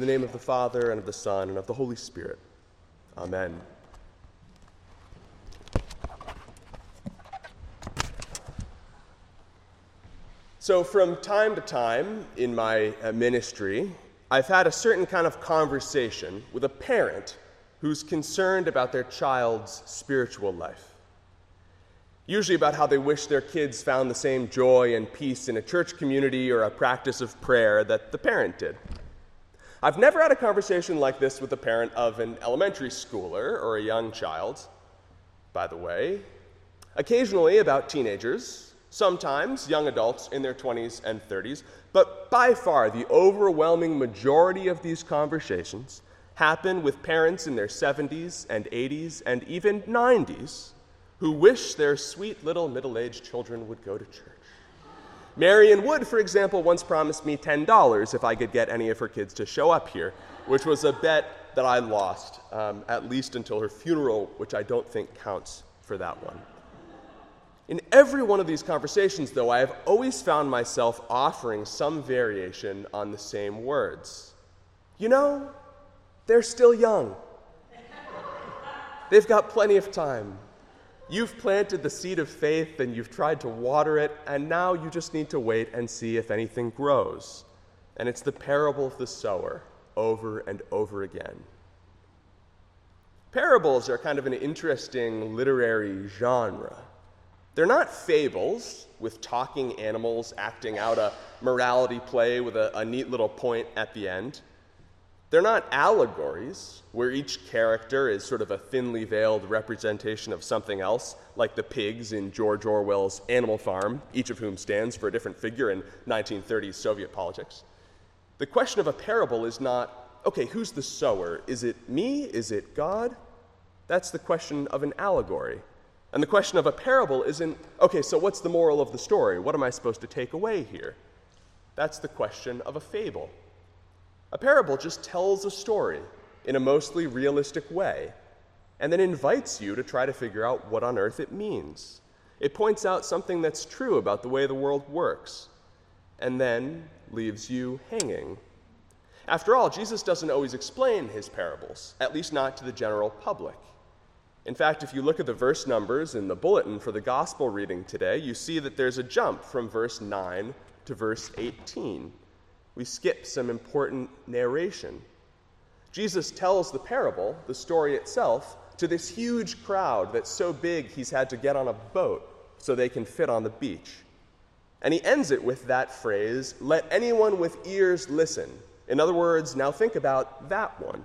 In the name of the Father, and of the Son, and of the Holy Spirit. Amen. So, from time to time in my uh, ministry, I've had a certain kind of conversation with a parent who's concerned about their child's spiritual life. Usually about how they wish their kids found the same joy and peace in a church community or a practice of prayer that the parent did. I've never had a conversation like this with a parent of an elementary schooler or a young child, by the way. Occasionally about teenagers, sometimes young adults in their 20s and 30s, but by far the overwhelming majority of these conversations happen with parents in their 70s and 80s and even 90s who wish their sweet little middle aged children would go to church. Marion Wood, for example, once promised me $10 if I could get any of her kids to show up here, which was a bet that I lost, um, at least until her funeral, which I don't think counts for that one. In every one of these conversations, though, I have always found myself offering some variation on the same words. You know, they're still young. They've got plenty of time. You've planted the seed of faith and you've tried to water it, and now you just need to wait and see if anything grows. And it's the parable of the sower over and over again. Parables are kind of an interesting literary genre. They're not fables with talking animals acting out a morality play with a, a neat little point at the end. They're not allegories, where each character is sort of a thinly veiled representation of something else, like the pigs in George Orwell's Animal Farm, each of whom stands for a different figure in 1930s Soviet politics. The question of a parable is not, okay, who's the sower? Is it me? Is it God? That's the question of an allegory. And the question of a parable isn't, okay, so what's the moral of the story? What am I supposed to take away here? That's the question of a fable. A parable just tells a story in a mostly realistic way and then invites you to try to figure out what on earth it means. It points out something that's true about the way the world works and then leaves you hanging. After all, Jesus doesn't always explain his parables, at least not to the general public. In fact, if you look at the verse numbers in the bulletin for the gospel reading today, you see that there's a jump from verse 9 to verse 18 we skip some important narration. Jesus tells the parable, the story itself, to this huge crowd that's so big he's had to get on a boat so they can fit on the beach. And he ends it with that phrase, let anyone with ears listen. In other words, now think about that one.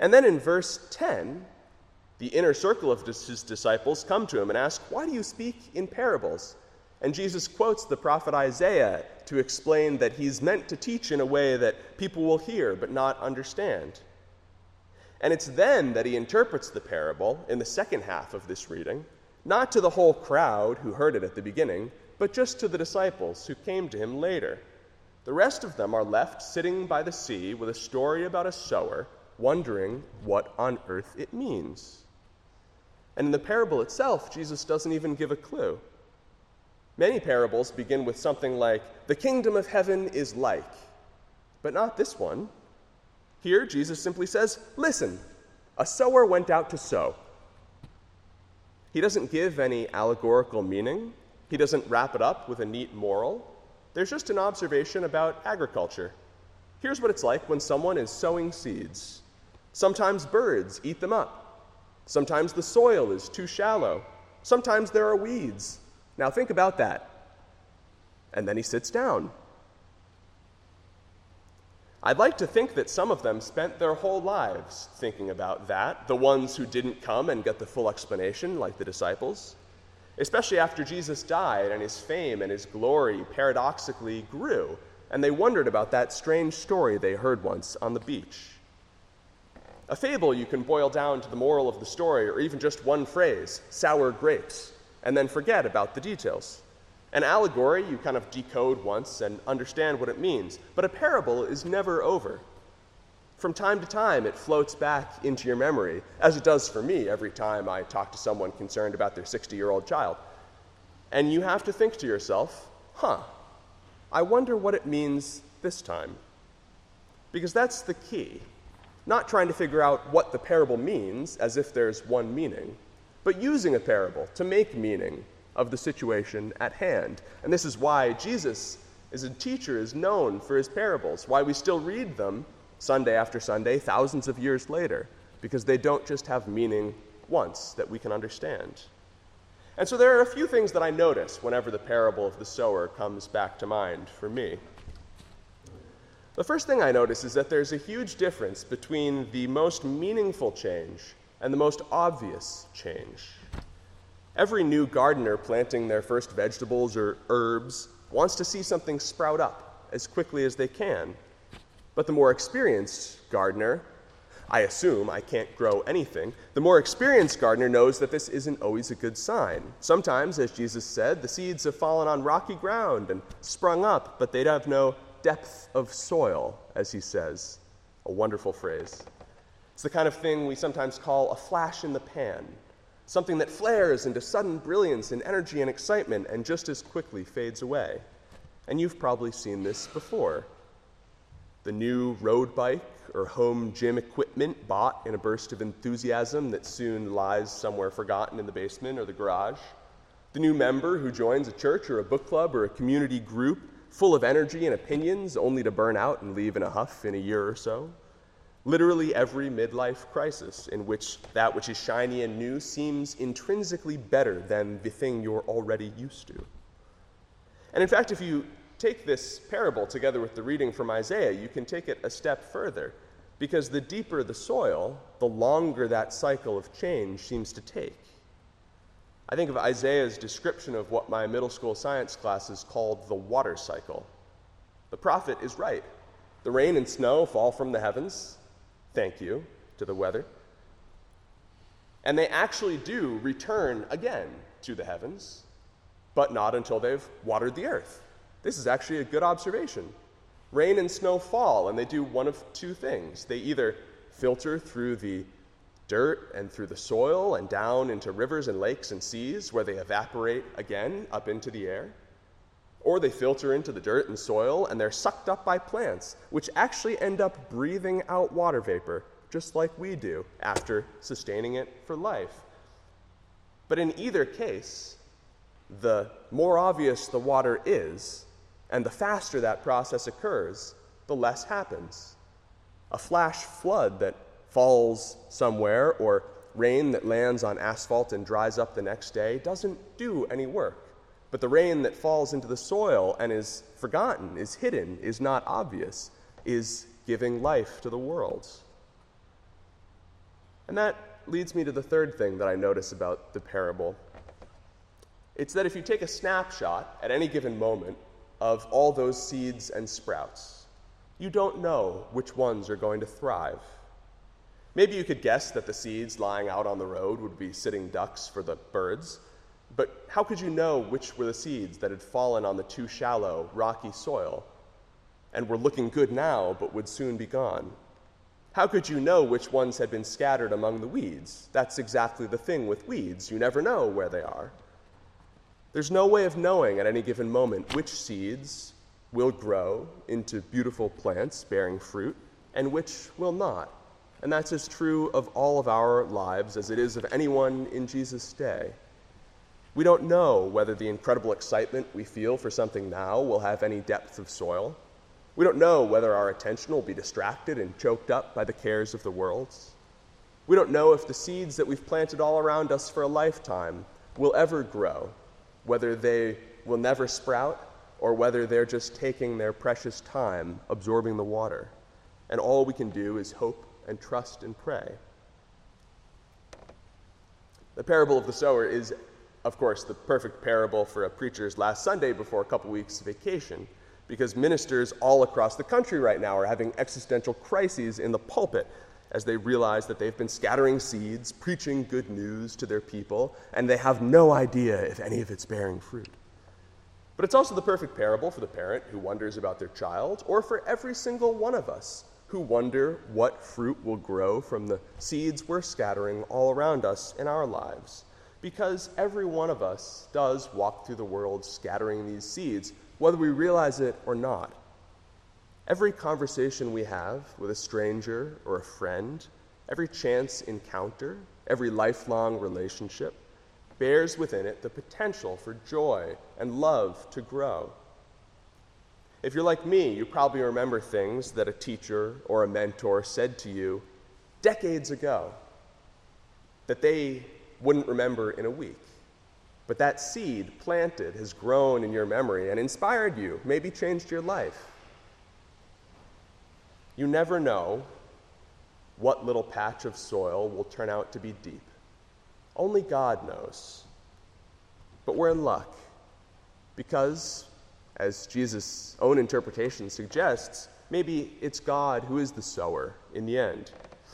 And then in verse 10, the inner circle of his disciples come to him and ask, Why do you speak in parables? And Jesus quotes the prophet Isaiah to explain that he's meant to teach in a way that people will hear but not understand. And it's then that he interprets the parable in the second half of this reading, not to the whole crowd who heard it at the beginning, but just to the disciples who came to him later. The rest of them are left sitting by the sea with a story about a sower, wondering what on earth it means. And in the parable itself, Jesus doesn't even give a clue. Many parables begin with something like, The kingdom of heaven is like, but not this one. Here, Jesus simply says, Listen, a sower went out to sow. He doesn't give any allegorical meaning, he doesn't wrap it up with a neat moral. There's just an observation about agriculture. Here's what it's like when someone is sowing seeds. Sometimes birds eat them up. Sometimes the soil is too shallow. Sometimes there are weeds. Now think about that. And then he sits down. I'd like to think that some of them spent their whole lives thinking about that, the ones who didn't come and get the full explanation, like the disciples. Especially after Jesus died and his fame and his glory paradoxically grew, and they wondered about that strange story they heard once on the beach. A fable you can boil down to the moral of the story, or even just one phrase sour grapes and then forget about the details. An allegory, you kind of decode once and understand what it means, but a parable is never over. From time to time, it floats back into your memory, as it does for me every time I talk to someone concerned about their 60 year old child. And you have to think to yourself, huh, I wonder what it means this time. Because that's the key. Not trying to figure out what the parable means as if there's one meaning, but using a parable to make meaning of the situation at hand. And this is why Jesus, as a teacher, is known for his parables, why we still read them Sunday after Sunday, thousands of years later, because they don't just have meaning once that we can understand. And so there are a few things that I notice whenever the parable of the sower comes back to mind for me. The first thing I notice is that there's a huge difference between the most meaningful change and the most obvious change. Every new gardener planting their first vegetables or herbs wants to see something sprout up as quickly as they can. But the more experienced gardener, I assume I can't grow anything, the more experienced gardener knows that this isn't always a good sign. Sometimes, as Jesus said, the seeds have fallen on rocky ground and sprung up, but they'd have no depth of soil, as he says. A wonderful phrase. It's the kind of thing we sometimes call a flash in the pan, something that flares into sudden brilliance and energy and excitement and just as quickly fades away. And you've probably seen this before. The new road bike or home gym equipment bought in a burst of enthusiasm that soon lies somewhere forgotten in the basement or the garage. The new member who joins a church or a book club or a community group full of energy and opinions, only to burn out and leave in a huff in a year or so. Literally every midlife crisis in which that which is shiny and new seems intrinsically better than the thing you're already used to. And in fact, if you take this parable together with the reading from Isaiah, you can take it a step further, because the deeper the soil, the longer that cycle of change seems to take. I think of Isaiah's description of what my middle school science classes called the water cycle. The prophet is right. The rain and snow fall from the heavens. Thank you to the weather. And they actually do return again to the heavens, but not until they've watered the earth. This is actually a good observation. Rain and snow fall, and they do one of two things. They either filter through the dirt and through the soil and down into rivers and lakes and seas where they evaporate again up into the air. Or they filter into the dirt and soil and they're sucked up by plants, which actually end up breathing out water vapor, just like we do after sustaining it for life. But in either case, the more obvious the water is, and the faster that process occurs, the less happens. A flash flood that falls somewhere or rain that lands on asphalt and dries up the next day doesn't do any work. But the rain that falls into the soil and is forgotten, is hidden, is not obvious, is giving life to the world. And that leads me to the third thing that I notice about the parable. It's that if you take a snapshot at any given moment of all those seeds and sprouts, you don't know which ones are going to thrive. Maybe you could guess that the seeds lying out on the road would be sitting ducks for the birds, but how could you know which were the seeds that had fallen on the too shallow, rocky soil and were looking good now but would soon be gone? How could you know which ones had been scattered among the weeds? That's exactly the thing with weeds. You never know where they are. There's no way of knowing at any given moment which seeds will grow into beautiful plants bearing fruit and which will not. And that's as true of all of our lives as it is of anyone in Jesus' day. We don't know whether the incredible excitement we feel for something now will have any depth of soil. We don't know whether our attention will be distracted and choked up by the cares of the world. We don't know if the seeds that we've planted all around us for a lifetime will ever grow, whether they will never sprout, or whether they're just taking their precious time absorbing the water. And all we can do is hope and trust and pray. The parable of the sower is, of course, the perfect parable for a preacher's last Sunday before a couple weeks' vacation, because ministers all across the country right now are having existential crises in the pulpit as they realize that they've been scattering seeds, preaching good news to their people, and they have no idea if any of it's bearing fruit. But it's also the perfect parable for the parent who wonders about their child, or for every single one of us who wonder what fruit will grow from the seeds we're scattering all around us in our lives. Because every one of us does walk through the world scattering these seeds, whether we realize it or not. Every conversation we have with a stranger or a friend, every chance encounter, every lifelong relationship bears within it the potential for joy and love to grow. If you're like me, you probably remember things that a teacher or a mentor said to you decades ago that they wouldn't remember in a week. But that seed planted has grown in your memory and inspired you, maybe changed your life. You never know what little patch of soil will turn out to be deep. Only God knows. But we're in luck because, as Jesus' own interpretation suggests, maybe it's God who is the sower in the end.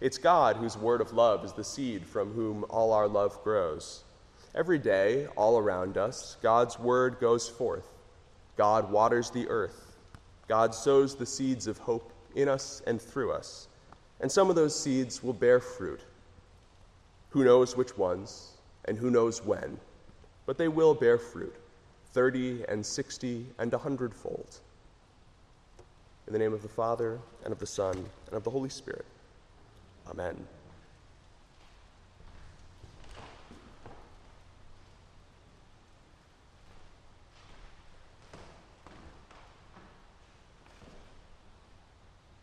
It's God whose word of love is the seed from whom all our love grows. Every day, all around us, God's word goes forth. God waters the earth. God sows the seeds of hope in us and through us. And some of those seeds will bear fruit. Who knows which ones and who knows when, but they will bear fruit 30 and 60 and a hundredfold. In the name of the Father, and of the Son, and of the Holy Spirit. Amen.